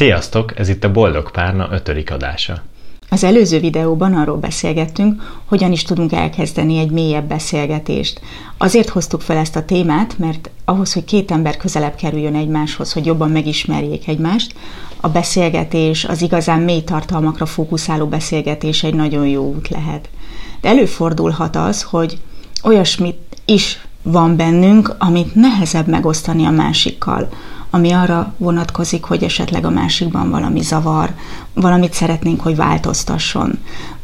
Sziasztok, ez itt a Boldog Párna ötödik adása. Az előző videóban arról beszélgettünk, hogyan is tudunk elkezdeni egy mélyebb beszélgetést. Azért hoztuk fel ezt a témát, mert ahhoz, hogy két ember közelebb kerüljön egymáshoz, hogy jobban megismerjék egymást, a beszélgetés, az igazán mély tartalmakra fókuszáló beszélgetés egy nagyon jó út lehet. De előfordulhat az, hogy olyasmit is van bennünk, amit nehezebb megosztani a másikkal, ami arra vonatkozik, hogy esetleg a másikban valami zavar, valamit szeretnénk, hogy változtasson,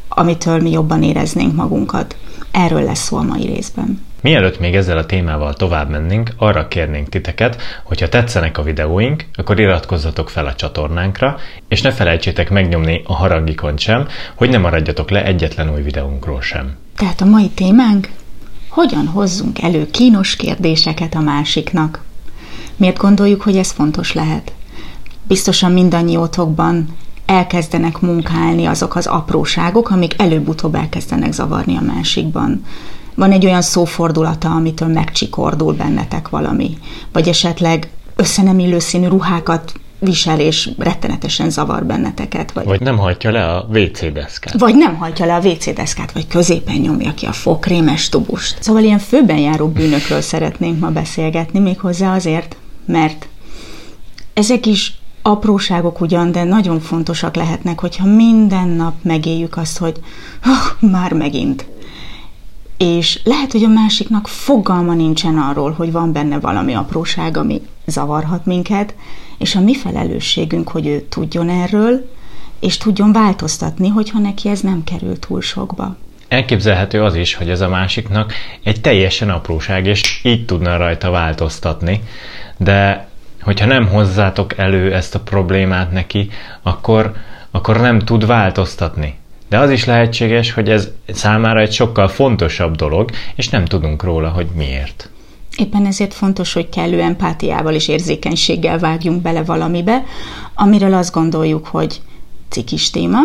amitől mi jobban éreznénk magunkat. Erről lesz szó a mai részben. Mielőtt még ezzel a témával tovább mennénk, arra kérnénk titeket, hogy ha tetszenek a videóink, akkor iratkozzatok fel a csatornánkra, és ne felejtsétek megnyomni a harangikont sem, hogy ne maradjatok le egyetlen új videónkról sem. Tehát a mai témánk hogyan hozzunk elő kínos kérdéseket a másiknak. Miért gondoljuk, hogy ez fontos lehet? Biztosan mindannyiótokban elkezdenek munkálni azok az apróságok, amik előbb-utóbb elkezdenek zavarni a másikban. Van egy olyan szófordulata, amitől megcsikordul bennetek valami, vagy esetleg össze nem illő színű ruhákat visel, és rettenetesen zavar benneteket. Vagy, vagy nem hajtja le a WC deszkát. Vagy nem hajtja le a WC deszkát, vagy középen nyomja ki a fokrémes tubust. Szóval ilyen főben járó bűnökről szeretnénk ma beszélgetni, méghozzá azért, mert ezek is apróságok ugyan, de nagyon fontosak lehetnek, hogyha minden nap megéljük azt, hogy oh, már megint. És lehet, hogy a másiknak fogalma nincsen arról, hogy van benne valami apróság, ami zavarhat minket, és a mi felelősségünk, hogy ő tudjon erről, és tudjon változtatni, hogyha neki ez nem kerül túl sokba. Elképzelhető az is, hogy ez a másiknak egy teljesen apróság, és így tudna rajta változtatni, de hogyha nem hozzátok elő ezt a problémát neki, akkor, akkor nem tud változtatni. De az is lehetséges, hogy ez számára egy sokkal fontosabb dolog, és nem tudunk róla, hogy miért. Éppen ezért fontos, hogy kellő empátiával és érzékenységgel vágjunk bele valamibe, amiről azt gondoljuk, hogy cikis téma,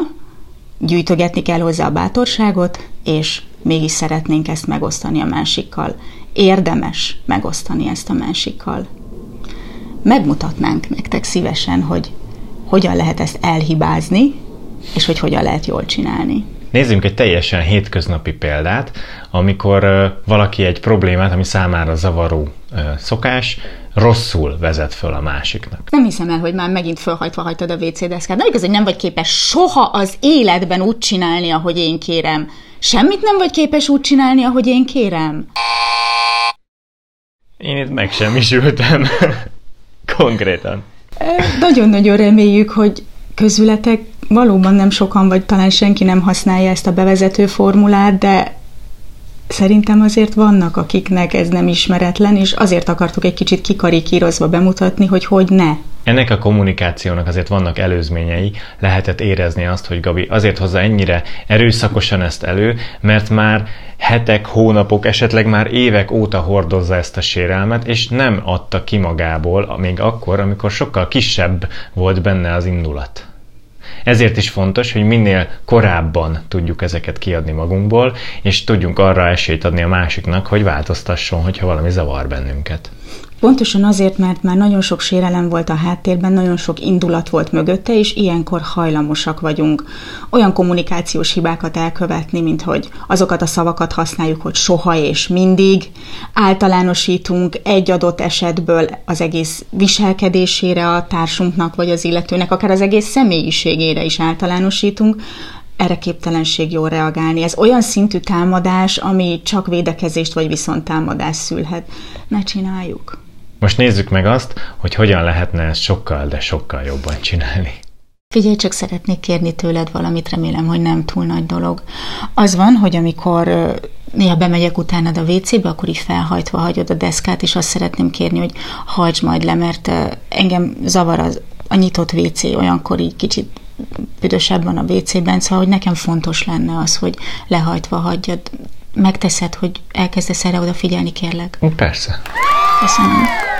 gyűjtögetni kell hozzá a bátorságot, és mégis szeretnénk ezt megosztani a másikkal. Érdemes megosztani ezt a másikkal. Megmutatnánk nektek szívesen, hogy hogyan lehet ezt elhibázni, és hogy hogyan lehet jól csinálni. Nézzünk egy teljesen hétköznapi példát, amikor valaki egy problémát, ami számára zavaró szokás, rosszul vezet föl a másiknak. Nem hiszem el, hogy már megint fölhajtva hagytad a WC deszkát. Nem igaz, hogy nem vagy képes soha az életben úgy csinálni, ahogy én kérem. Semmit nem vagy képes úgy csinálni, ahogy én kérem. Én itt megsemmisültem. Konkrétan. Nagyon-nagyon reméljük, hogy közületek valóban nem sokan, vagy talán senki nem használja ezt a bevezető formulát, de szerintem azért vannak, akiknek ez nem ismeretlen, és azért akartuk egy kicsit kikarikírozva bemutatni, hogy hogy ne. Ennek a kommunikációnak azért vannak előzményei, lehetett érezni azt, hogy Gabi azért hozza ennyire erőszakosan ezt elő, mert már hetek, hónapok, esetleg már évek óta hordozza ezt a sérelmet, és nem adta ki magából, még akkor, amikor sokkal kisebb volt benne az indulat. Ezért is fontos, hogy minél korábban tudjuk ezeket kiadni magunkból, és tudjunk arra esélyt adni a másiknak, hogy változtasson, hogyha valami zavar bennünket. Pontosan azért, mert már nagyon sok sérelem volt a háttérben, nagyon sok indulat volt mögötte, és ilyenkor hajlamosak vagyunk olyan kommunikációs hibákat elkövetni, mint hogy azokat a szavakat használjuk, hogy soha és mindig, általánosítunk egy adott esetből az egész viselkedésére a társunknak, vagy az illetőnek, akár az egész személyiségére is általánosítunk, erre képtelenség jól reagálni. Ez olyan szintű támadás, ami csak védekezést vagy viszont támadást szülhet. Ne csináljuk. Most nézzük meg azt, hogy hogyan lehetne ezt sokkal, de sokkal jobban csinálni. Figyelj, csak szeretnék kérni tőled valamit, remélem, hogy nem túl nagy dolog. Az van, hogy amikor néha bemegyek utánad a WC-be, akkor így felhajtva hagyod a deszkát, és azt szeretném kérni, hogy hajtsd majd le, mert engem zavar az, a nyitott WC, olyankor így kicsit büdösebb van a WC-ben, szóval hogy nekem fontos lenne az, hogy lehajtva hagyjad. Megteszed, hogy elkezdesz erre odafigyelni, kérlek? Persze. Köszönöm.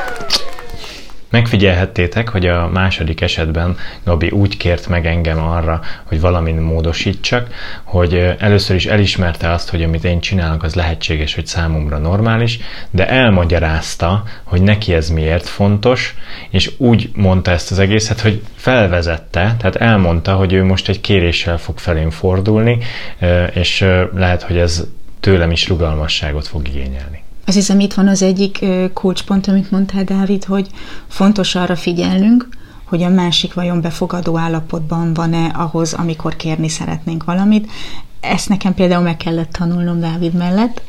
Megfigyelhettétek, hogy a második esetben Gabi úgy kért meg engem arra, hogy valamin módosítsak, hogy először is elismerte azt, hogy amit én csinálok, az lehetséges, hogy számomra normális, de elmagyarázta, hogy neki ez miért fontos, és úgy mondta ezt az egészet, hogy felvezette, tehát elmondta, hogy ő most egy kéréssel fog felém fordulni, és lehet, hogy ez tőlem is rugalmasságot fog igényelni. Azt hiszem itt van az egyik kulcspont, amit mondtál, Dávid, hogy fontos arra figyelnünk, hogy a másik vajon befogadó állapotban van-e ahhoz, amikor kérni szeretnénk valamit. Ezt nekem például meg kellett tanulnom Dávid mellett.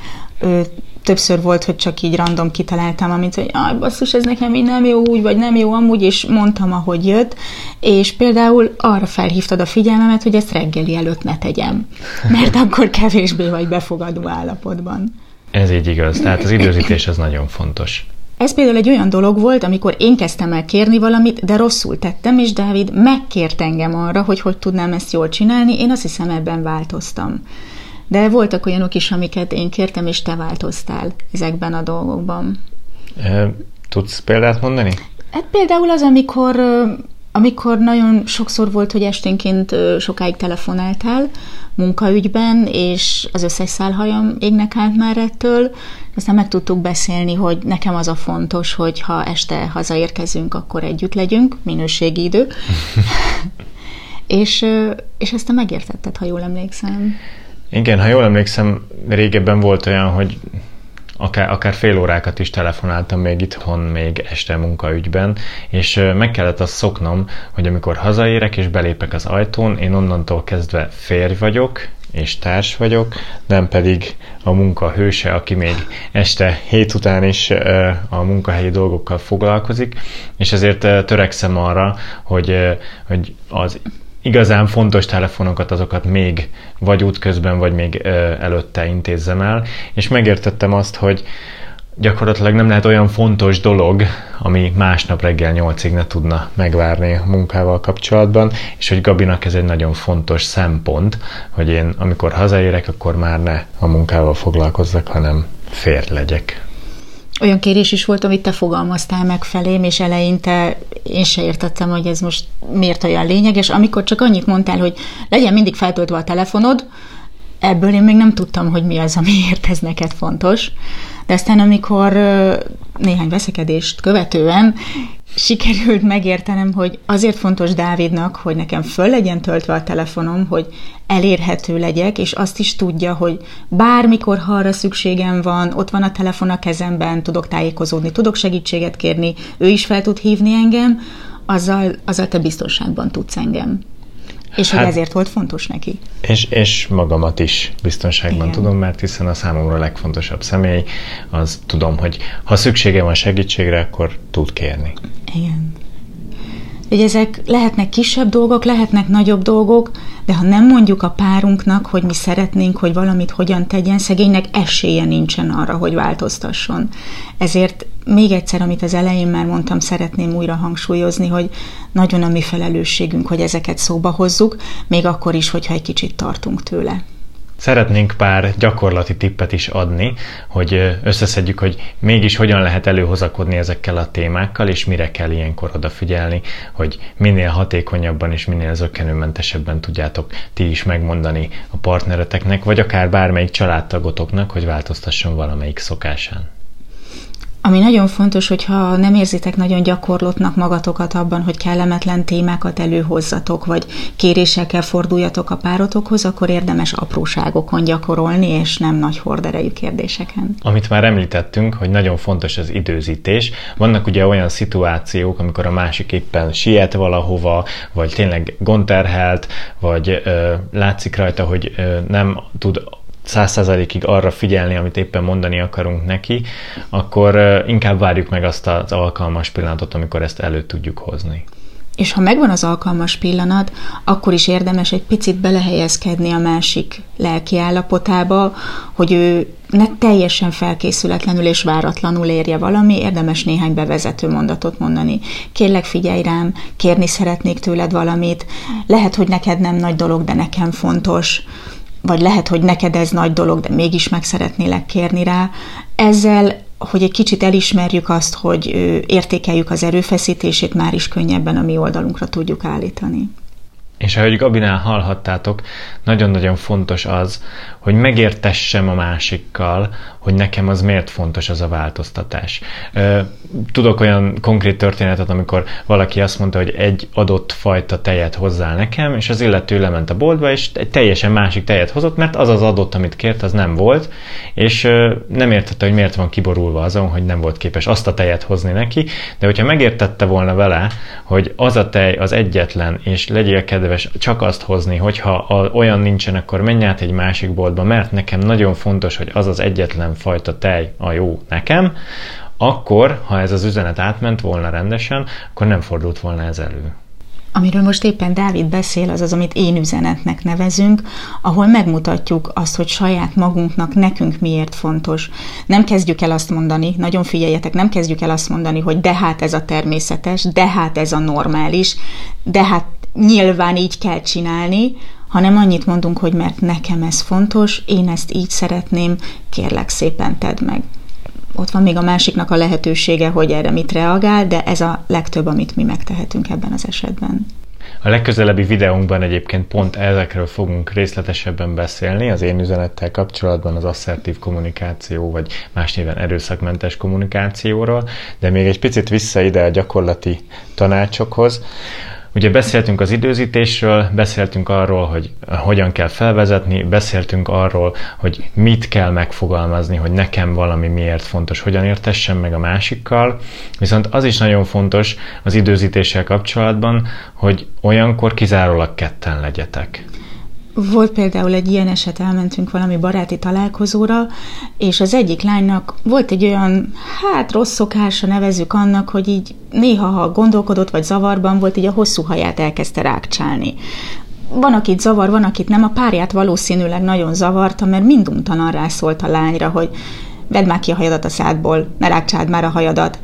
Többször volt, hogy csak így random kitaláltam, amit, hogy aj, basszus, ez nekem így nem jó úgy, vagy nem jó amúgy, és mondtam, ahogy jött, és például arra felhívtad a figyelmemet, hogy ezt reggeli előtt ne tegyem, mert akkor kevésbé vagy befogadó állapotban. Ez így igaz, tehát az időzítés az nagyon fontos. Ez például egy olyan dolog volt, amikor én kezdtem el kérni valamit, de rosszul tettem, és Dávid megkért engem arra, hogy hogy tudnám ezt jól csinálni, én azt hiszem ebben változtam. De voltak olyanok is, amiket én kértem, és te változtál ezekben a dolgokban. Tudsz példát mondani? Hát például az, amikor amikor nagyon sokszor volt, hogy esténként sokáig telefonáltál munkaügyben, és az összes szálhajam égnek állt már ettől, aztán meg tudtuk beszélni, hogy nekem az a fontos, hogy ha este hazaérkezünk, akkor együtt legyünk, minőségi idő. és, és ezt te megértetted, ha jól emlékszem. Igen, ha jól emlékszem, régebben volt olyan, hogy akár, akár fél órákat is telefonáltam még itthon, még este munkaügyben, és meg kellett azt szoknom, hogy amikor hazaérek és belépek az ajtón, én onnantól kezdve férj vagyok, és társ vagyok, nem pedig a munka hőse, aki még este hét után is a munkahelyi dolgokkal foglalkozik, és ezért törekszem arra, hogy, hogy az igazán fontos telefonokat, azokat még vagy útközben, vagy még előtte intézzem el, és megértettem azt, hogy gyakorlatilag nem lehet olyan fontos dolog, ami másnap reggel nyolcig ne tudna megvárni a munkával kapcsolatban, és hogy Gabinak ez egy nagyon fontos szempont, hogy én amikor hazaérek, akkor már ne a munkával foglalkozzak, hanem fér legyek olyan kérés is volt, amit te fogalmaztál meg felém, és eleinte én se értettem, hogy ez most miért olyan lényeges. Amikor csak annyit mondtál, hogy legyen mindig feltöltve a telefonod, ebből én még nem tudtam, hogy mi az, amiért ez neked fontos. De aztán, amikor néhány veszekedést követően sikerült megértenem, hogy azért fontos Dávidnak, hogy nekem föl legyen töltve a telefonom, hogy elérhető legyek, és azt is tudja, hogy bármikor, ha arra szükségem van, ott van a telefon a kezemben, tudok tájékozódni, tudok segítséget kérni, ő is fel tud hívni engem, azzal, azzal te biztonságban tudsz engem. És hát, hogy ezért volt fontos neki. És, és magamat is biztonságban Igen. tudom, mert hiszen a számomra a legfontosabb személy, az tudom, hogy ha szüksége van segítségre, akkor tud kérni. Igen hogy ezek lehetnek kisebb dolgok, lehetnek nagyobb dolgok, de ha nem mondjuk a párunknak, hogy mi szeretnénk, hogy valamit hogyan tegyen, szegénynek esélye nincsen arra, hogy változtasson. Ezért még egyszer, amit az elején már mondtam, szeretném újra hangsúlyozni, hogy nagyon a mi felelősségünk, hogy ezeket szóba hozzuk, még akkor is, hogyha egy kicsit tartunk tőle. Szeretnénk pár gyakorlati tippet is adni, hogy összeszedjük, hogy mégis hogyan lehet előhozakodni ezekkel a témákkal, és mire kell ilyenkor odafigyelni, hogy minél hatékonyabban és minél zökkenőmentesebben tudjátok ti is megmondani a partnereteknek, vagy akár bármelyik családtagotoknak, hogy változtasson valamelyik szokásán. Ami nagyon fontos, hogyha nem érzitek nagyon gyakorlottnak magatokat abban, hogy kellemetlen témákat előhozzatok, vagy kérésekkel forduljatok a párotokhoz, akkor érdemes apróságokon gyakorolni, és nem nagy horderejű kérdéseken. Amit már említettünk, hogy nagyon fontos az időzítés. Vannak ugye olyan szituációk, amikor a másik éppen siet valahova, vagy tényleg gondterhelt, vagy ö, látszik rajta, hogy ö, nem tud százszerzalékig arra figyelni, amit éppen mondani akarunk neki, akkor inkább várjuk meg azt az alkalmas pillanatot, amikor ezt elő tudjuk hozni. És ha megvan az alkalmas pillanat, akkor is érdemes egy picit belehelyezkedni a másik lelki állapotába, hogy ő ne teljesen felkészületlenül és váratlanul érje valami, érdemes néhány bevezető mondatot mondani. Kérlek figyelj rám, kérni szeretnék tőled valamit, lehet, hogy neked nem nagy dolog, de nekem fontos vagy lehet, hogy neked ez nagy dolog, de mégis meg szeretnélek kérni rá. Ezzel hogy egy kicsit elismerjük azt, hogy értékeljük az erőfeszítését, már is könnyebben a mi oldalunkra tudjuk állítani. És ahogy Gabinál hallhattátok, nagyon-nagyon fontos az, hogy megértessem a másikkal, hogy nekem az miért fontos az a változtatás. Tudok olyan konkrét történetet, amikor valaki azt mondta, hogy egy adott fajta tejet hozzá nekem, és az illető lement a boltba, és egy teljesen másik tejet hozott, mert az az adott, amit kért, az nem volt, és nem értette, hogy miért van kiborulva azon, hogy nem volt képes azt a tejet hozni neki, de hogyha megértette volna vele, hogy az a tej az egyetlen, és legyél kedves csak azt hozni, hogyha olyan nincsen, akkor menj át egy másik boltba, mert nekem nagyon fontos, hogy az az egyetlen fajta tej a jó nekem, akkor, ha ez az üzenet átment volna rendesen, akkor nem fordult volna ez elő. Amiről most éppen Dávid beszél, az az, amit én üzenetnek nevezünk, ahol megmutatjuk azt, hogy saját magunknak nekünk miért fontos. Nem kezdjük el azt mondani, nagyon figyeljetek, nem kezdjük el azt mondani, hogy de hát ez a természetes, de hát ez a normális, de hát nyilván így kell csinálni, hanem annyit mondunk, hogy mert nekem ez fontos, én ezt így szeretném, kérlek szépen tedd meg. Ott van még a másiknak a lehetősége, hogy erre mit reagál, de ez a legtöbb, amit mi megtehetünk ebben az esetben. A legközelebbi videónkban egyébként pont ezekről fogunk részletesebben beszélni, az én üzenettel kapcsolatban az asszertív kommunikáció, vagy más néven erőszakmentes kommunikációról, de még egy picit vissza ide a gyakorlati tanácsokhoz. Ugye beszéltünk az időzítésről, beszéltünk arról, hogy hogyan kell felvezetni, beszéltünk arról, hogy mit kell megfogalmazni, hogy nekem valami miért fontos, hogyan értessem meg a másikkal. Viszont az is nagyon fontos az időzítéssel kapcsolatban, hogy olyankor kizárólag ketten legyetek. Volt például egy ilyen eset, elmentünk valami baráti találkozóra, és az egyik lánynak volt egy olyan, hát rossz szokása nevezzük annak, hogy így néha, ha gondolkodott vagy zavarban volt, így a hosszú haját elkezdte rákcsálni. Van, akit zavar, van, akit nem. A párját valószínűleg nagyon zavarta, mert minduntalan rászólt a lányra, hogy vedd már ki a hajadat a szádból, ne rákcsáld már a hajadat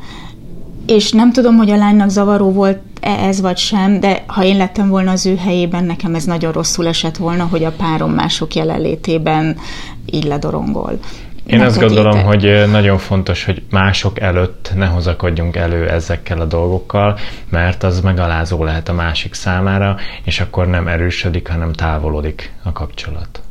és nem tudom, hogy a lánynak zavaró volt -e ez vagy sem, de ha én lettem volna az ő helyében, nekem ez nagyon rosszul esett volna, hogy a párom mások jelenlétében így ledorongol. Én azt gondolom, hogy nagyon fontos, hogy mások előtt ne hozakodjunk elő ezekkel a dolgokkal, mert az megalázó lehet a másik számára, és akkor nem erősödik, hanem távolodik a kapcsolat.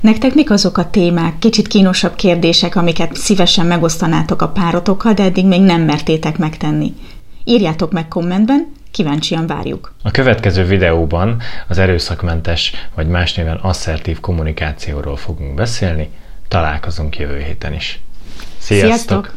Nektek mik azok a témák, kicsit kínosabb kérdések, amiket szívesen megosztanátok a párotokkal, de eddig még nem mertétek megtenni? Írjátok meg kommentben, kíváncsian várjuk. A következő videóban az erőszakmentes, vagy más néven asszertív kommunikációról fogunk beszélni. Találkozunk jövő héten is. Sziasztok! Sziasztok!